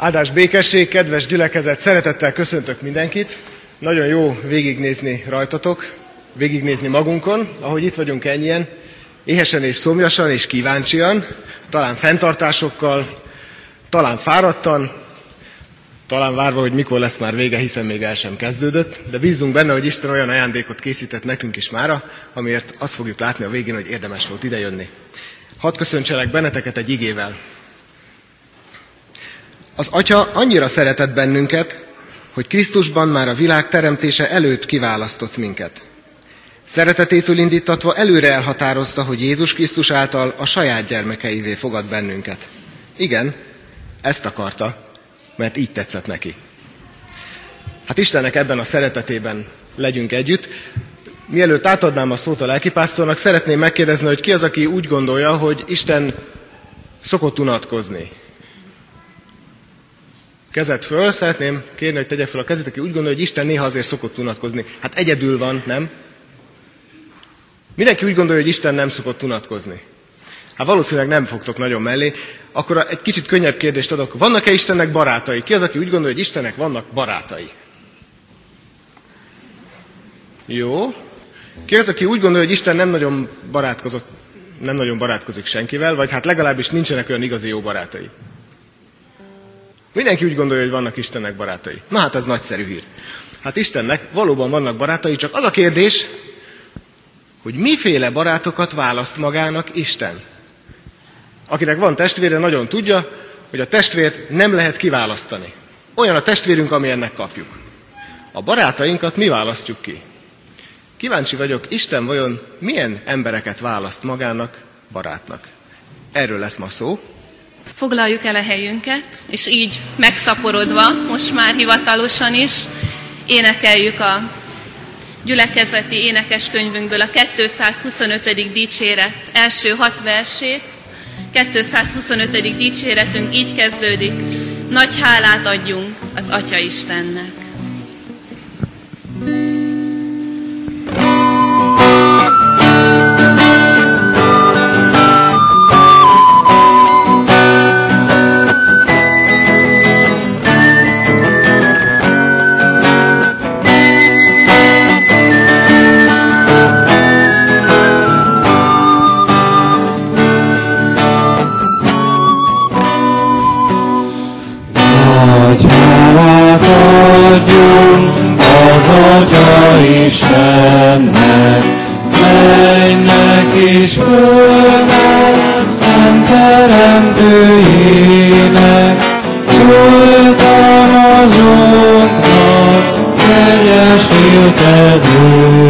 Áldás békesség, kedves gyülekezet, szeretettel köszöntök mindenkit. Nagyon jó végignézni rajtatok, végignézni magunkon, ahogy itt vagyunk ennyien, éhesen és szomjasan és kíváncsian, talán fenntartásokkal, talán fáradtan, talán várva, hogy mikor lesz már vége, hiszen még el sem kezdődött, de bízunk benne, hogy Isten olyan ajándékot készített nekünk is mára, amiért azt fogjuk látni a végén, hogy érdemes volt idejönni. Hadd köszöntselek benneteket egy igével. Az Atya annyira szeretett bennünket, hogy Krisztusban már a világ teremtése előtt kiválasztott minket. Szeretetétől indítatva előre elhatározta, hogy Jézus Krisztus által a saját gyermekeivé fogad bennünket. Igen, ezt akarta, mert így tetszett neki. Hát Istennek ebben a szeretetében legyünk együtt. Mielőtt átadnám a szót a lelkipásztornak, szeretném megkérdezni, hogy ki az, aki úgy gondolja, hogy Isten szokott unatkozni. Kezet föl, szeretném kérni, hogy tegye fel a kezet, aki úgy gondolja, hogy Isten néha azért szokott unatkozni. Hát egyedül van, nem? Mindenki úgy gondolja, hogy Isten nem szokott unatkozni. Hát valószínűleg nem fogtok nagyon mellé. Akkor egy kicsit könnyebb kérdést adok. Vannak-e Istennek barátai? Ki az, aki úgy gondolja, hogy Istennek vannak barátai? Jó. Ki az, aki úgy gondolja, hogy Isten nem nagyon barátkozott, nem nagyon barátkozik senkivel, vagy hát legalábbis nincsenek olyan igazi jó barátai? Mindenki úgy gondolja, hogy vannak Istennek barátai. Na hát ez nagyszerű hír. Hát Istennek valóban vannak barátai, csak az a kérdés, hogy miféle barátokat választ magának Isten. Akinek van testvére, nagyon tudja, hogy a testvért nem lehet kiválasztani. Olyan a testvérünk, amilyennek kapjuk. A barátainkat mi választjuk ki? Kíváncsi vagyok, Isten vajon milyen embereket választ magának barátnak? Erről lesz ma szó. Foglaljuk el a helyünket, és így megszaporodva, most már hivatalosan is, énekeljük a gyülekezeti énekeskönyvünkből a 225. dicséret első hat versét. 225. dicséretünk így kezdődik, nagy hálát adjunk az Atya Istennek. eu te.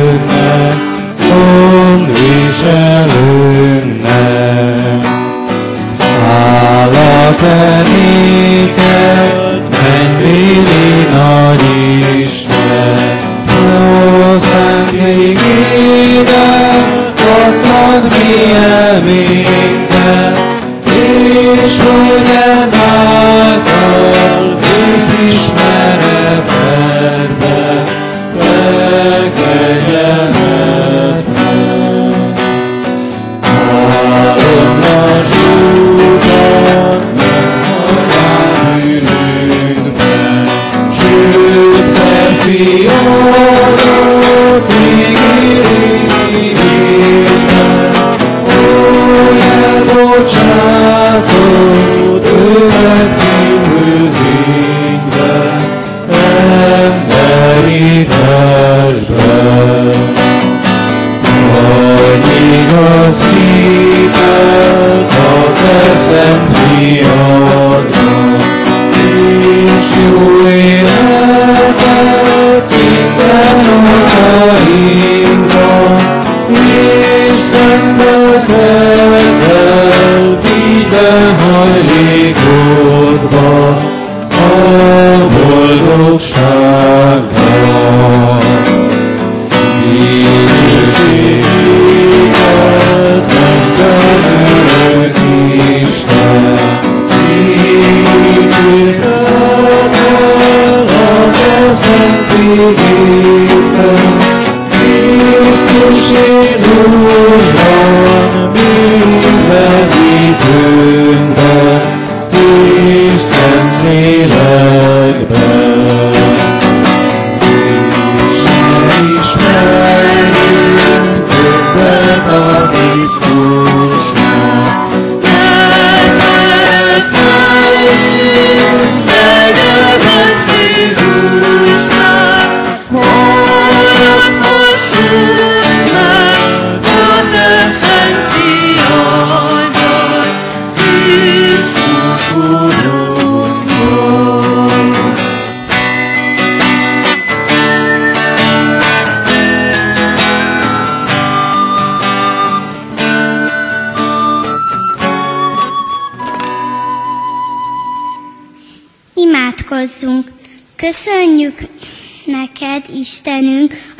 Mi vezítőnkben,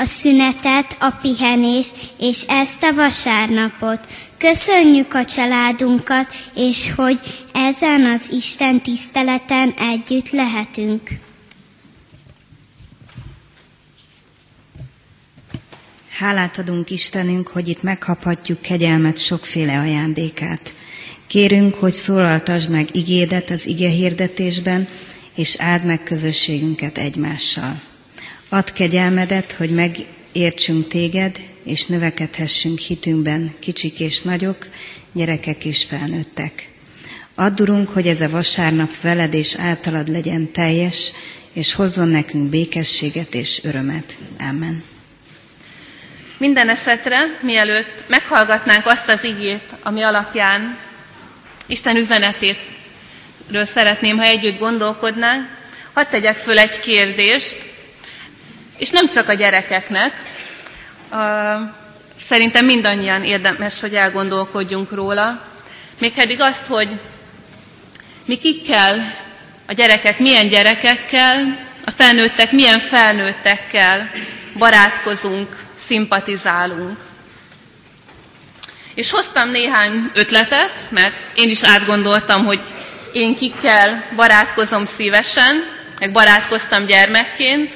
szünetet, a pihenést és ezt a vasárnapot. Köszönjük a családunkat, és hogy ezen az Isten tiszteleten együtt lehetünk. Hálát adunk Istenünk, hogy itt megkaphatjuk kegyelmet sokféle ajándékát. Kérünk, hogy szólaltasd meg igédet az ige hirdetésben, és áld meg közösségünket egymással. Add kegyelmedet, hogy megértsünk téged, és növekedhessünk hitünkben, kicsik és nagyok, gyerekek és felnőttek. Add, Urunk, hogy ez a vasárnap veled és általad legyen teljes, és hozzon nekünk békességet és örömet. Amen. Minden esetre, mielőtt meghallgatnánk azt az igét, ami alapján Isten üzenetéről szeretném, ha együtt gondolkodnánk, hadd tegyek föl egy kérdést, és nem csak a gyerekeknek, szerintem mindannyian érdemes, hogy elgondolkodjunk róla, mégpedig azt, hogy mi kikkel, a gyerekek milyen gyerekekkel, a felnőttek milyen felnőttekkel barátkozunk, szimpatizálunk. És hoztam néhány ötletet, mert én is átgondoltam, hogy én kikkel barátkozom szívesen, meg barátkoztam gyermekként.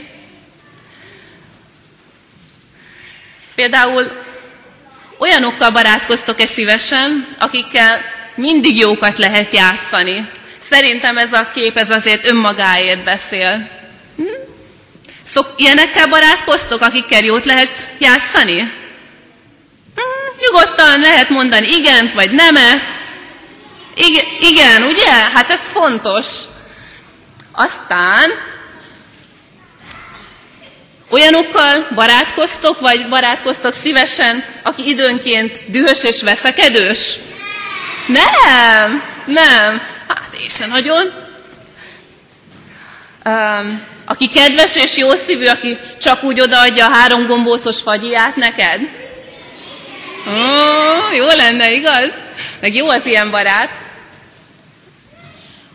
Például olyanokkal barátkoztok-e szívesen, akikkel mindig jókat lehet játszani. Szerintem ez a kép ez azért önmagáért beszél. Hm? Szok, ilyenekkel barátkoztok, akikkel jót lehet játszani? Hm, nyugodtan lehet mondani igent vagy nemet. Igen, igen, ugye? Hát ez fontos. Aztán olyanokkal barátkoztok, vagy barátkoztok szívesen, aki időnként dühös és veszekedős? Nem, nem. Hát én sem nagyon. Um, aki kedves és jó szívű, aki csak úgy odaadja a három gombócos fagyját neked? Ó, jó lenne, igaz? Meg jó az ilyen barát.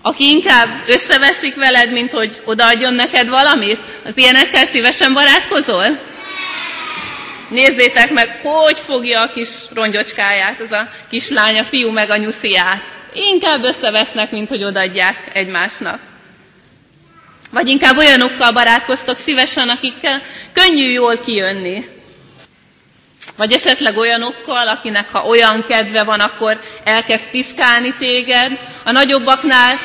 Aki inkább összeveszik veled, mint hogy odaadjon neked valamit? Az ilyenekkel szívesen barátkozol? Nézzétek meg, hogy fogja a kis rongyocskáját, az a kislánya, fiú meg a nyusziát. Inkább összevesznek, mint hogy odaadják egymásnak. Vagy inkább olyanokkal barátkoztok szívesen, akikkel könnyű jól kijönni. Vagy esetleg olyanokkal, akinek ha olyan kedve van, akkor elkezd piszkálni téged. A nagyobbaknál,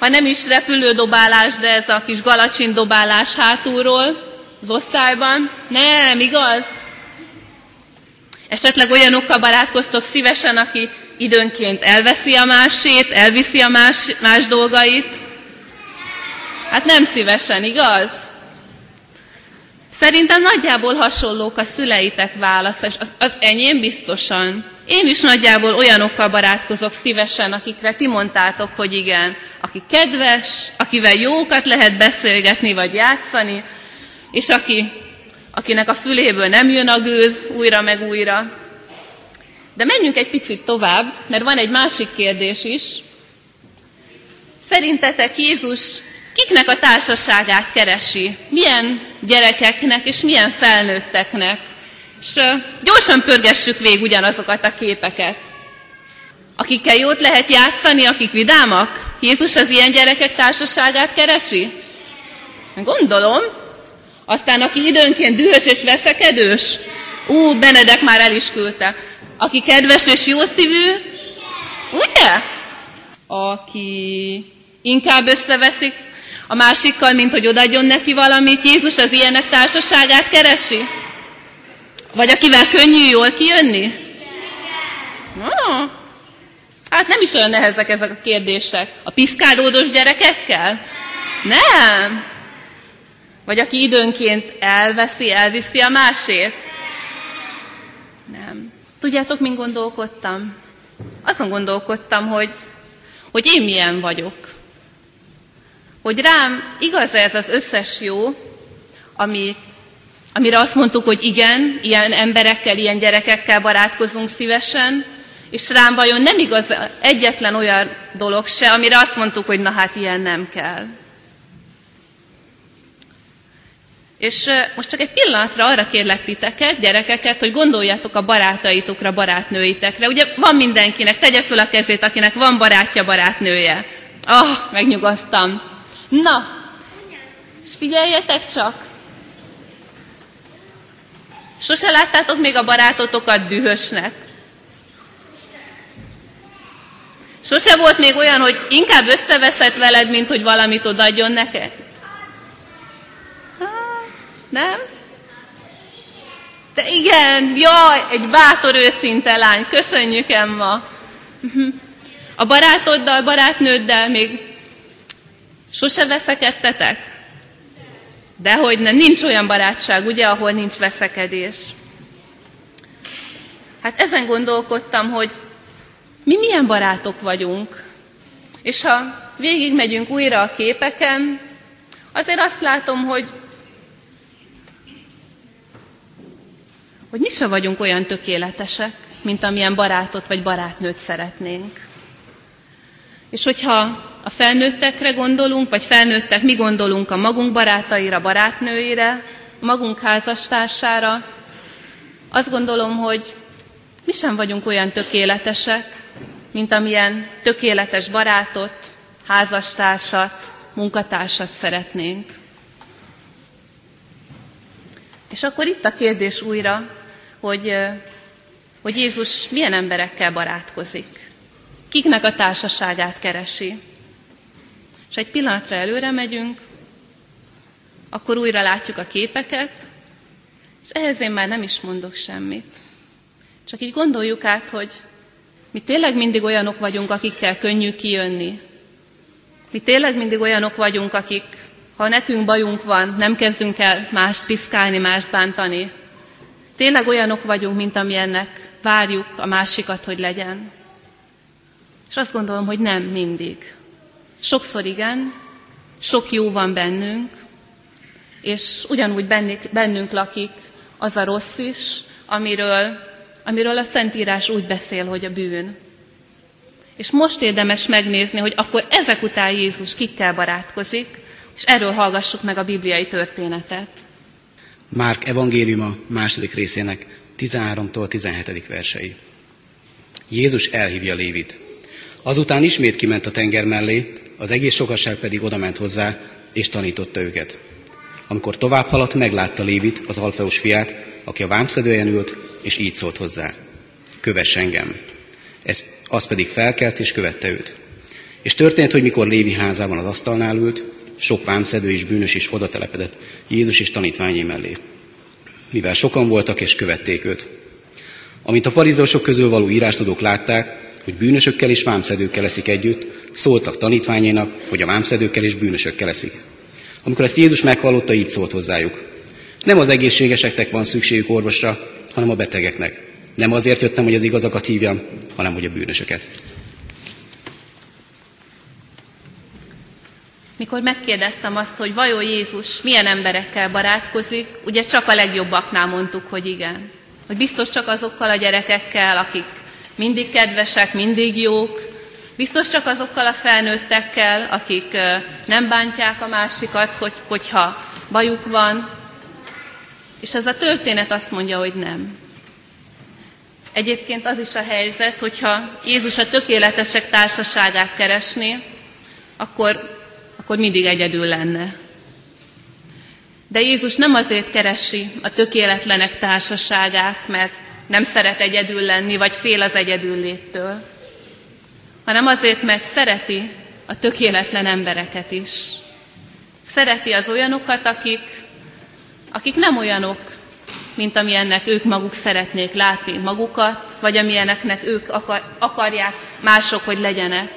ha nem is repülődobálás, de ez a kis galacsin dobálás hátulról az osztályban. Nem, igaz? Esetleg olyanokkal barátkoztok szívesen, aki időnként elveszi a másét, elviszi a más, más dolgait. Hát nem szívesen, igaz? Szerintem nagyjából hasonlók a szüleitek válasza, és az, az enyém biztosan. Én is nagyjából olyanokkal barátkozok szívesen, akikre ti mondtátok, hogy igen. Aki kedves, akivel jókat lehet beszélgetni vagy játszani, és aki, akinek a füléből nem jön a gőz újra meg újra. De menjünk egy picit tovább, mert van egy másik kérdés is. Szerintetek Jézus kiknek a társaságát keresi? Milyen gyerekeknek és milyen felnőtteknek? És gyorsan pörgessük végig ugyanazokat a képeket. Akikkel jót lehet játszani, akik vidámak? Jézus az ilyen gyerekek társaságát keresi? Gondolom. Aztán aki időnként dühös és veszekedős? Ú, Benedek már el is küldte. Aki kedves és jó szívű? Ugye? Aki Inkább összeveszik a másikkal, mint hogy odaadjon neki valamit. Jézus az ilyenek társaságát keresi? Vagy akivel könnyű jól kijönni? Ah, hát nem is olyan nehezek ezek a kérdések. A piszkálódos gyerekekkel? Nem. Vagy aki időnként elveszi, elviszi a másét? Nem. Tudjátok, min gondolkodtam? Azon gondolkodtam, hogy, hogy én milyen vagyok. Hogy rám igaz ez az összes jó, ami, amire azt mondtuk, hogy igen, ilyen emberekkel, ilyen gyerekekkel barátkozunk szívesen, és rám vajon nem igaz egyetlen olyan dolog se, amire azt mondtuk, hogy na hát ilyen nem kell. És most csak egy pillanatra arra kérlek titeket, gyerekeket, hogy gondoljatok a barátaitokra, barátnőitekre. Ugye van mindenkinek, tegye föl a kezét, akinek van barátja, barátnője. Ah, oh, megnyugodtam. Na, és figyeljetek csak. Sose láttátok még a barátotokat dühösnek? Sose volt még olyan, hogy inkább összeveszett veled, mint hogy valamit odaadjon neked? Nem? De igen, jaj, egy bátor őszinte lány, köszönjük Emma. Mhm. A barátoddal, barátnőddel még sose veszekedtetek? Dehogy nem, nincs olyan barátság, ugye, ahol nincs veszekedés. Hát ezen gondolkodtam, hogy mi milyen barátok vagyunk. És ha végigmegyünk újra a képeken, azért azt látom, hogy hogy mi se vagyunk olyan tökéletesek, mint amilyen barátot vagy barátnőt szeretnénk. És hogyha a felnőttekre gondolunk, vagy felnőttek mi gondolunk a magunk barátaira, barátnőire, magunk házastársára, azt gondolom, hogy mi sem vagyunk olyan tökéletesek, mint amilyen tökéletes barátot, házastársat, munkatársat szeretnénk. És akkor itt a kérdés újra, hogy, hogy Jézus milyen emberekkel barátkozik, kiknek a társaságát keresi. És egy pillanatra előre megyünk, akkor újra látjuk a képeket, és ehhez én már nem is mondok semmit. Csak így gondoljuk át, hogy mi tényleg mindig olyanok vagyunk, akikkel könnyű kijönni. Mi tényleg mindig olyanok vagyunk, akik, ha nekünk bajunk van, nem kezdünk el mást piszkálni, mást bántani, Tényleg olyanok vagyunk, mint amilyennek várjuk a másikat, hogy legyen. És azt gondolom, hogy nem mindig. Sokszor igen, sok jó van bennünk, és ugyanúgy bennük, bennünk lakik az a rossz is, amiről, amiről a Szentírás úgy beszél, hogy a bűn. És most érdemes megnézni, hogy akkor ezek után Jézus kikkel barátkozik, és erről hallgassuk meg a bibliai történetet. Márk evangéliuma második részének 13-tól 17. versei. Jézus elhívja Lévit. Azután ismét kiment a tenger mellé, az egész sokasság pedig odament hozzá, és tanította őket. Amikor tovább haladt, meglátta Lévit, az Alfeus fiát, aki a vámszedőjen ült, és így szólt hozzá. Kövess engem. Ez, az pedig felkelt, és követte őt. És történt, hogy mikor Lévi házában az asztalnál ült, sok vámszedő és bűnös is oda telepedett Jézus és tanítványé mellé. Mivel sokan voltak és követték őt. Amint a farizósok közül való írástudók látták, hogy bűnösökkel és vámszedőkkel eszik együtt, szóltak tanítványénak, hogy a vámszedőkkel és bűnösökkel eszik. Amikor ezt Jézus meghallotta, így szólt hozzájuk. Nem az egészségeseknek van szükségük orvosra, hanem a betegeknek. Nem azért jöttem, hogy az igazakat hívjam, hanem hogy a bűnösöket. mikor megkérdeztem azt, hogy vajon Jézus milyen emberekkel barátkozik, ugye csak a legjobbaknál mondtuk, hogy igen. Hogy biztos csak azokkal a gyerekekkel, akik mindig kedvesek, mindig jók, biztos csak azokkal a felnőttekkel, akik nem bántják a másikat, hogy, hogyha bajuk van. És ez a történet azt mondja, hogy nem. Egyébként az is a helyzet, hogyha Jézus a tökéletesek társaságát keresné, akkor akkor mindig egyedül lenne. De Jézus nem azért keresi a tökéletlenek társaságát, mert nem szeret egyedül lenni, vagy fél az egyedül léttől, hanem azért, mert szereti a tökéletlen embereket is. Szereti az olyanokat, akik, akik nem olyanok, mint amilyennek ők maguk szeretnék látni magukat, vagy amilyeneknek ők akar, akarják mások, hogy legyenek.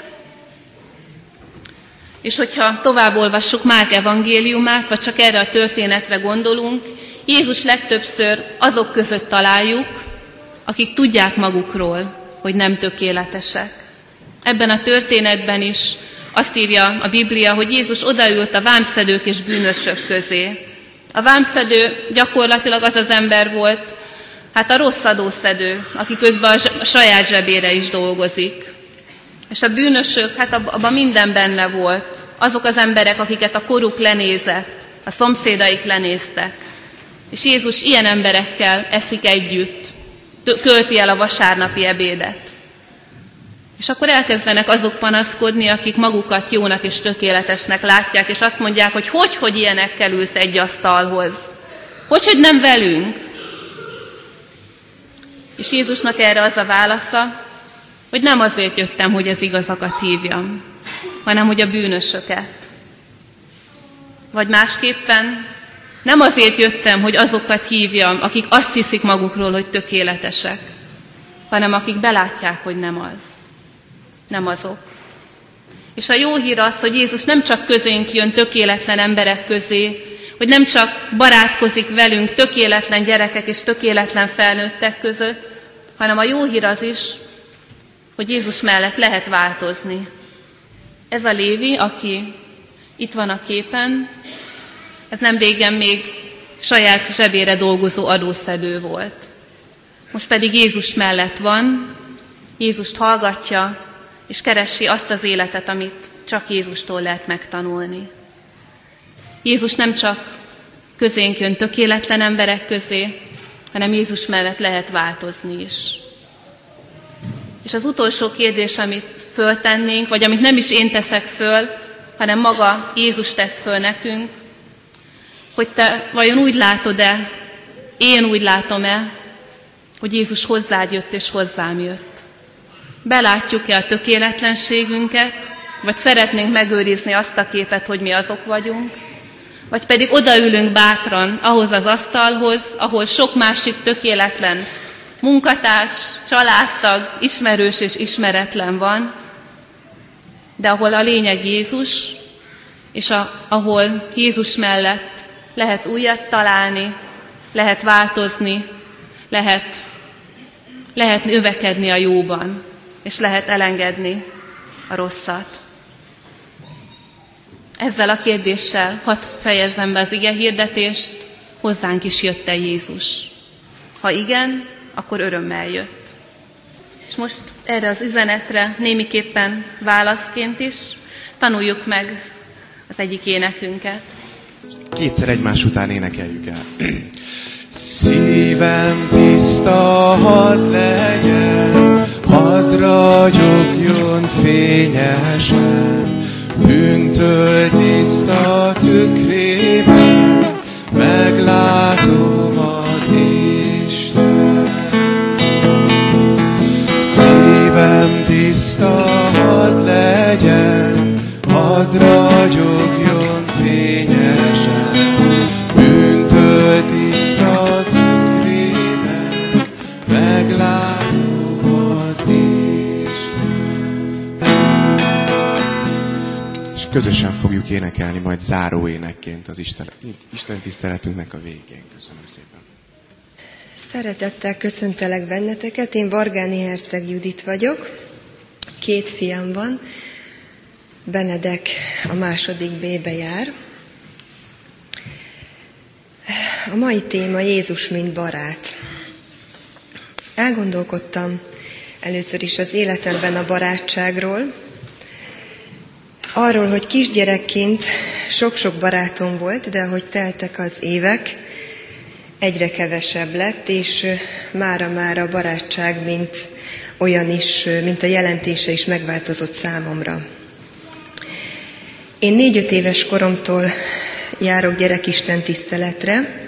És hogyha tovább olvassuk Márk evangéliumát, vagy csak erre a történetre gondolunk, Jézus legtöbbször azok között találjuk, akik tudják magukról, hogy nem tökéletesek. Ebben a történetben is azt írja a Biblia, hogy Jézus odaült a vámszedők és bűnösök közé. A vámszedő gyakorlatilag az az ember volt, hát a rossz adószedő, aki közben a saját zsebére is dolgozik. És a bűnösök, hát abban minden benne volt. Azok az emberek, akiket a koruk lenézett, a szomszédaik lenéztek. És Jézus ilyen emberekkel eszik együtt, költi el a vasárnapi ebédet. És akkor elkezdenek azok panaszkodni, akik magukat jónak és tökéletesnek látják, és azt mondják, hogy hogy, hogy ilyenekkel ülsz egy asztalhoz. Hogy, hogy nem velünk. És Jézusnak erre az a válasza, hogy nem azért jöttem, hogy az igazakat hívjam, hanem hogy a bűnösöket. Vagy másképpen, nem azért jöttem, hogy azokat hívjam, akik azt hiszik magukról, hogy tökéletesek, hanem akik belátják, hogy nem az. Nem azok. És a jó hír az, hogy Jézus nem csak közénk jön tökéletlen emberek közé, hogy nem csak barátkozik velünk tökéletlen gyerekek és tökéletlen felnőttek között, hanem a jó hír az is, hogy Jézus mellett lehet változni. Ez a Lévi, aki itt van a képen, ez nem régen még saját zsebére dolgozó adószedő volt. Most pedig Jézus mellett van, Jézust hallgatja, és keresi azt az életet, amit csak Jézustól lehet megtanulni. Jézus nem csak közénk jön tökéletlen emberek közé, hanem Jézus mellett lehet változni is. És az utolsó kérdés, amit föltennénk, vagy amit nem is én teszek föl, hanem maga Jézus tesz föl nekünk, hogy te vajon úgy látod-e, én úgy látom-e, hogy Jézus hozzád jött és hozzám jött. Belátjuk-e a tökéletlenségünket, vagy szeretnénk megőrizni azt a képet, hogy mi azok vagyunk, vagy pedig odaülünk bátran ahhoz az asztalhoz, ahol sok másik tökéletlen munkatárs, családtag, ismerős és ismeretlen van, de ahol a lényeg Jézus, és a, ahol Jézus mellett lehet újat találni, lehet változni, lehet, lehet növekedni a jóban, és lehet elengedni a rosszat. Ezzel a kérdéssel hadd fejezzem be az ige hirdetést, hozzánk is jött -e Jézus. Ha igen, akkor örömmel jött. És most erre az üzenetre némiképpen válaszként is tanuljuk meg az egyik énekünket. Kétszer egymás után énekeljük el. Szívem tiszta, hadd legyen, hadd ragyogjon fényesen, bűntől tiszta tükrében, meglátom az Isten. Szívem tiszta, hadd legyen, hadd ragyogjon közösen fogjuk énekelni majd záró énekként az Isten, Isten tiszteletünknek a végén. Köszönöm szépen. Szeretettel köszöntelek benneteket, én Vargáni Herceg Judit vagyok, két fiam van, Benedek a második B-be jár. A mai téma Jézus, mint barát. Elgondolkodtam először is az életemben a barátságról, arról, hogy kisgyerekként sok-sok barátom volt, de ahogy teltek az évek, egyre kevesebb lett, és mára-mára a barátság, mint olyan is, mint a jelentése is megváltozott számomra. Én négy-öt éves koromtól járok gyerekisten tiszteletre.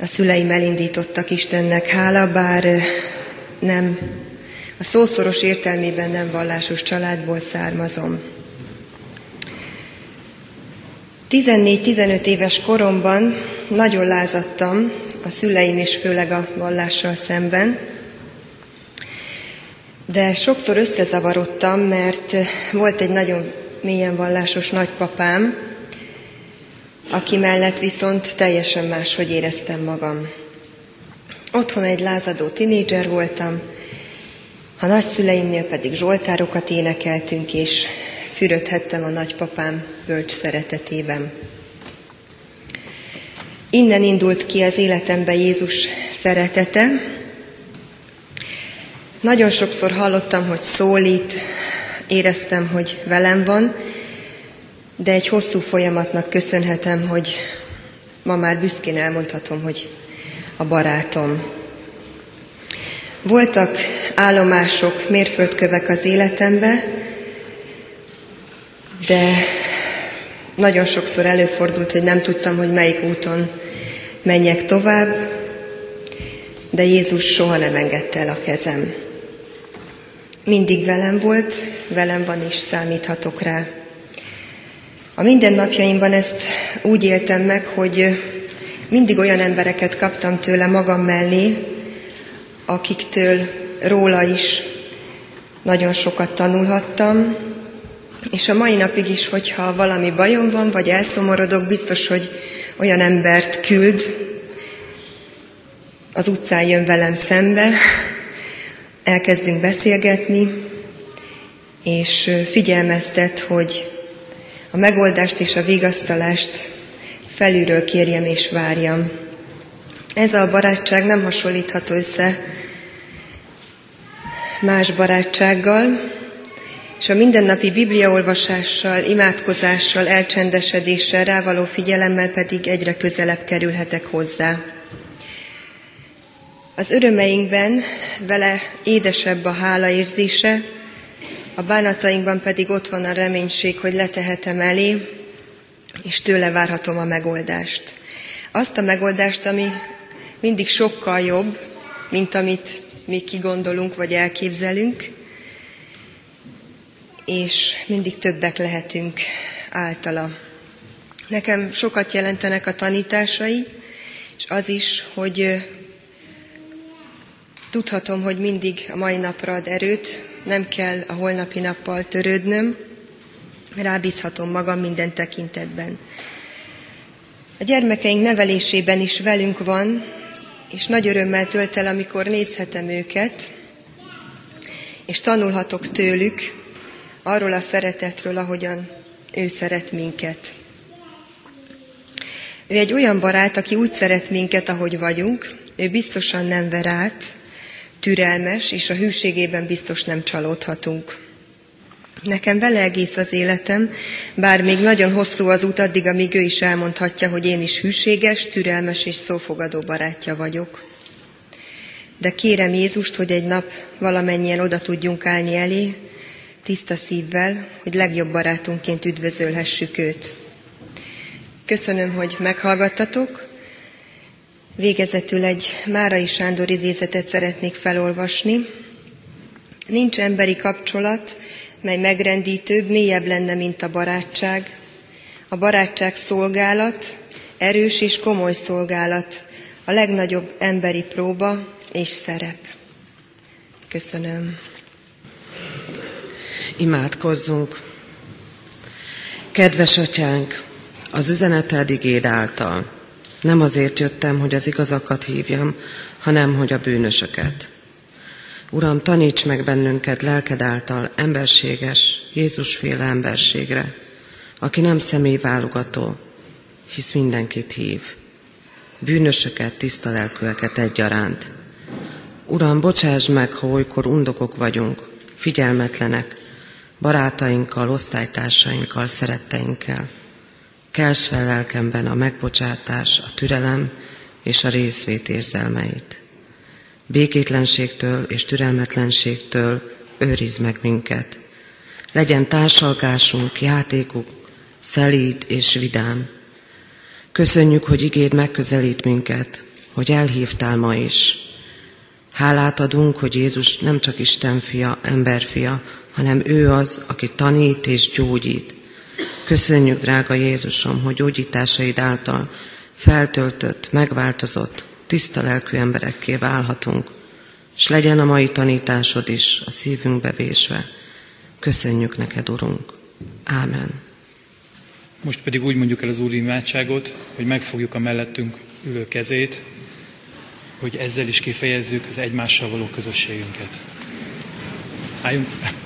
A szüleim elindítottak Istennek hála, bár nem, a szószoros értelmében nem vallásos családból származom. 14-15 éves koromban nagyon lázadtam a szüleim és főleg a vallással szemben, de sokszor összezavarodtam, mert volt egy nagyon mélyen vallásos nagypapám, aki mellett viszont teljesen máshogy éreztem magam. Otthon egy lázadó tinédzser voltam, a nagyszüleimnél pedig zsoltárokat énekeltünk, és fürödhettem a nagypapám bölcs szeretetében. Innen indult ki az életembe Jézus szeretete. Nagyon sokszor hallottam, hogy szólít, éreztem, hogy velem van, de egy hosszú folyamatnak köszönhetem, hogy ma már büszkén elmondhatom, hogy a barátom. Voltak állomások, mérföldkövek az életembe, de nagyon sokszor előfordult, hogy nem tudtam, hogy melyik úton menjek tovább, de Jézus soha nem engedte el a kezem. Mindig velem volt, velem van és számíthatok rá. A mindennapjaimban ezt úgy éltem meg, hogy mindig olyan embereket kaptam tőle magam mellé, akiktől róla is nagyon sokat tanulhattam, és a mai napig is, hogyha valami bajom van, vagy elszomorodok, biztos, hogy olyan embert küld, az utcán jön velem szembe, elkezdünk beszélgetni, és figyelmeztet, hogy a megoldást és a vigasztalást felülről kérjem és várjam. Ez a barátság nem hasonlítható össze más barátsággal, és a mindennapi bibliaolvasással, imádkozással, elcsendesedéssel, rávaló figyelemmel pedig egyre közelebb kerülhetek hozzá. Az örömeinkben vele édesebb a hála érzése, a bánatainkban pedig ott van a reménység, hogy letehetem elé, és tőle várhatom a megoldást. Azt a megoldást, ami mindig sokkal jobb, mint amit mi kigondolunk vagy elképzelünk, és mindig többek lehetünk általa. Nekem sokat jelentenek a tanításai, és az is, hogy tudhatom, hogy mindig a mai napra ad erőt, nem kell a holnapi nappal törődnöm, rábízhatom magam minden tekintetben. A gyermekeink nevelésében is velünk van, és nagy örömmel tölt el, amikor nézhetem őket, és tanulhatok tőlük, arról a szeretetről, ahogyan ő szeret minket. Ő egy olyan barát, aki úgy szeret minket, ahogy vagyunk, ő biztosan nem ver át, türelmes, és a hűségében biztos nem csalódhatunk. Nekem vele egész az életem, bár még nagyon hosszú az út addig, amíg ő is elmondhatja, hogy én is hűséges, türelmes és szófogadó barátja vagyok. De kérem Jézust, hogy egy nap valamennyien oda tudjunk állni elé, tiszta szívvel, hogy legjobb barátunkként üdvözölhessük őt. Köszönöm, hogy meghallgattatok. Végezetül egy Márai Sándor idézetet szeretnék felolvasni. Nincs emberi kapcsolat, mely megrendítőbb, mélyebb lenne, mint a barátság. A barátság szolgálat, erős és komoly szolgálat, a legnagyobb emberi próba és szerep. Köszönöm. Imádkozzunk! Kedves atyánk, az üzeneted igéd által nem azért jöttem, hogy az igazakat hívjam, hanem hogy a bűnösöket. Uram, taníts meg bennünket lelked által emberséges, Jézusféle emberségre, aki nem személyválogató, hisz mindenkit hív. Bűnösöket, tiszta lelkűeket egyaránt. Uram, bocsáss meg, ha olykor undokok vagyunk, figyelmetlenek, barátainkkal, osztálytársainkkal, szeretteinkkel. Kels fel lelkemben a megbocsátás, a türelem és a részvét érzelmeit. Békétlenségtől és türelmetlenségtől őriz meg minket. Legyen társalgásunk, játékuk, szelíd és vidám. Köszönjük, hogy igéd megközelít minket, hogy elhívtál ma is. Hálát adunk, hogy Jézus nem csak Isten fia, ember fia, hanem ő az, aki tanít és gyógyít. Köszönjük, drága Jézusom, hogy gyógyításaid által feltöltött, megváltozott, tiszta lelkű emberekké válhatunk, és legyen a mai tanításod is a szívünkbe vésve. Köszönjük neked, Urunk. Ámen. Most pedig úgy mondjuk el az Úr imádságot, hogy megfogjuk a mellettünk ülő kezét, hogy ezzel is kifejezzük az egymással való közösségünket. Álljunk fel!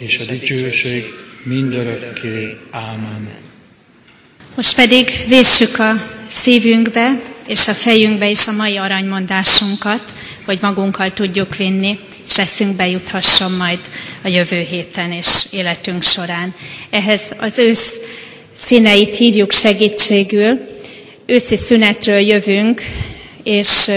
és a dicsőség mindörökké. Ámen. Most pedig véssük a szívünkbe és a fejünkbe is a mai aranymondásunkat, hogy magunkkal tudjuk vinni, és eszünkbe juthasson majd a jövő héten és életünk során. Ehhez az ősz színeit hívjuk segítségül. Őszi szünetről jövünk, és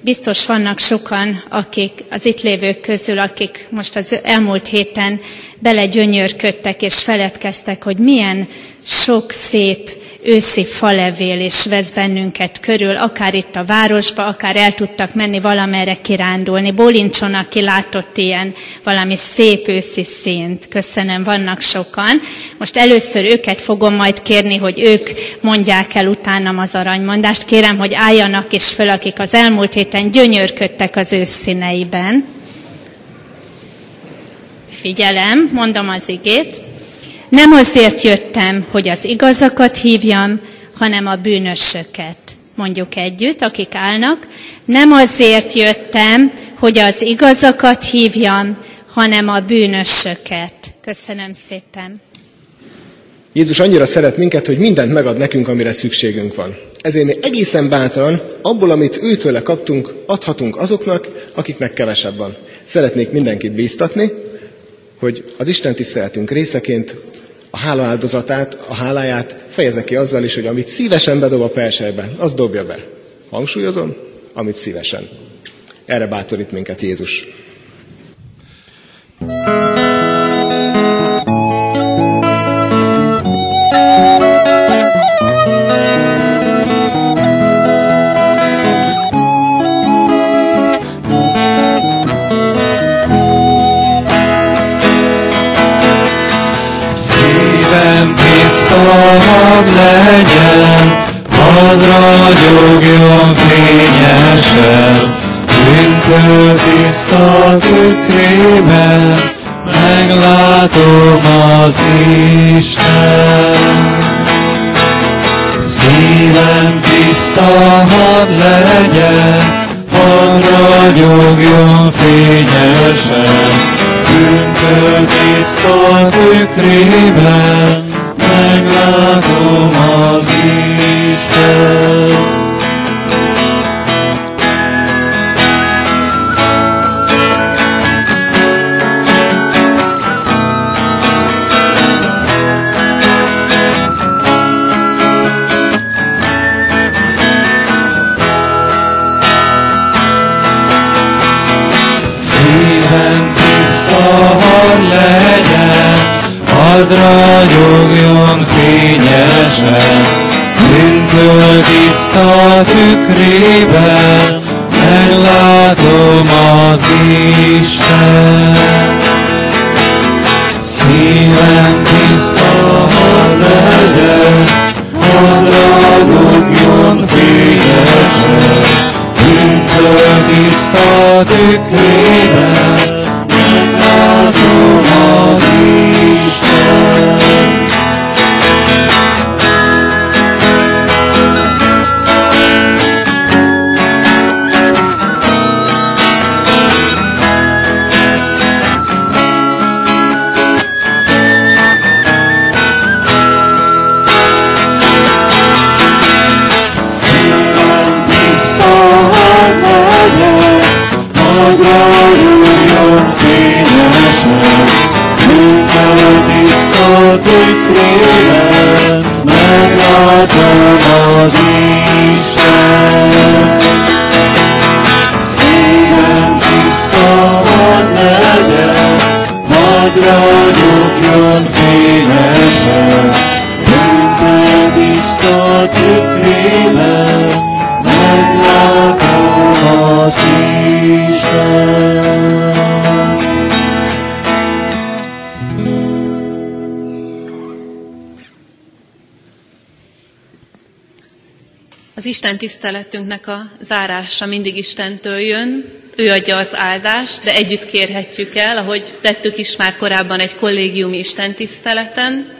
biztos vannak sokan, akik az itt lévők közül, akik most az elmúlt héten belegyönyörködtek és feledkeztek, hogy milyen sok szép őszi falevél és vesz bennünket körül, akár itt a városba, akár el tudtak menni valamerre kirándulni. Bólincson, aki látott ilyen valami szép őszi színt. Köszönöm, vannak sokan. Most először őket fogom majd kérni, hogy ők mondják el utánam az aranymondást. Kérem, hogy álljanak is föl, akik az elmúlt héten gyönyörködtek az őszíneiben. Figyelem, mondom az igét. Nem azért jöttem, hogy az igazakat hívjam, hanem a bűnösöket. Mondjuk együtt, akik állnak. Nem azért jöttem, hogy az igazakat hívjam, hanem a bűnösöket. Köszönöm szépen. Jézus annyira szeret minket, hogy mindent megad nekünk, amire szükségünk van. Ezért mi egészen bátran abból, amit őtőle kaptunk, adhatunk azoknak, akiknek kevesebb van. Szeretnék mindenkit bíztatni, hogy az Isten tiszteletünk részeként a hála áldozatát, a háláját fejezze ki azzal is, hogy amit szívesen bedob a persejbe, az dobja be. Hangsúlyozom, amit szívesen. Erre bátorít minket Jézus. Szívem hadd legyen, hadd ragyogjon fényesen, Bűntől tiszta tükrében, meglátom az Isten. Szívem tiszta hadd legyen, hadd ragyogjon fényesen, Bűntől tiszta tükrében, meglátom az Isten. Hadd ragyogjon fényesen, Bűntől tiszta tükrében, meglátom az Isten. Szívem tiszta hadd legyen, hadd ragyogjon fényesen, Bűntől tiszta tükrében, meglátom az Isten. Szívem tükrében meglátom az Isten. Isten tiszteletünknek a zárása mindig Istentől jön, ő adja az áldást, de együtt kérhetjük el, ahogy tettük is már korábban egy kollégiumi Isten tiszteleten.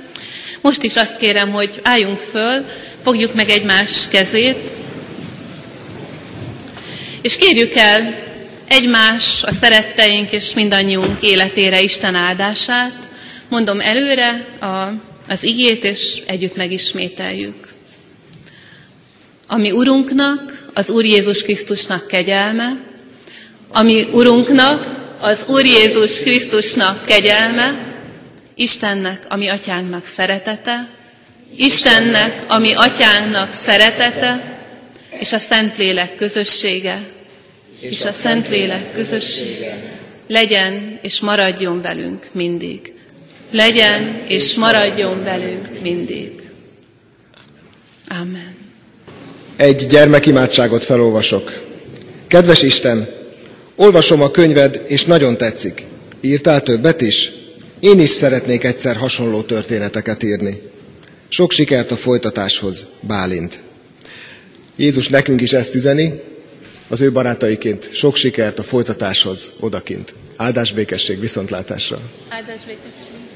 Most is azt kérem, hogy álljunk föl, fogjuk meg egymás kezét, és kérjük el egymás, a szeretteink és mindannyiunk életére Isten áldását. Mondom előre a, az igét, és együtt megismételjük. Ami Urunknak, az Úr Jézus Krisztusnak kegyelme, ami Urunknak, az Úr Jézus Krisztusnak kegyelme, Istennek, ami atyánknak szeretete, Istennek, ami atyánknak szeretete, és a Szentlélek közössége, és a Szentlélek közössége legyen és maradjon velünk mindig. Legyen és maradjon velünk mindig. Amen. Egy gyermekimádságot felolvasok. Kedves Isten, olvasom a könyved, és nagyon tetszik. Írtál többet is? Én is szeretnék egyszer hasonló történeteket írni. Sok sikert a folytatáshoz, Bálint. Jézus nekünk is ezt üzeni, az ő barátaiként sok sikert a folytatáshoz odakint. Áldás békesség, viszontlátásra! Áldás békesség!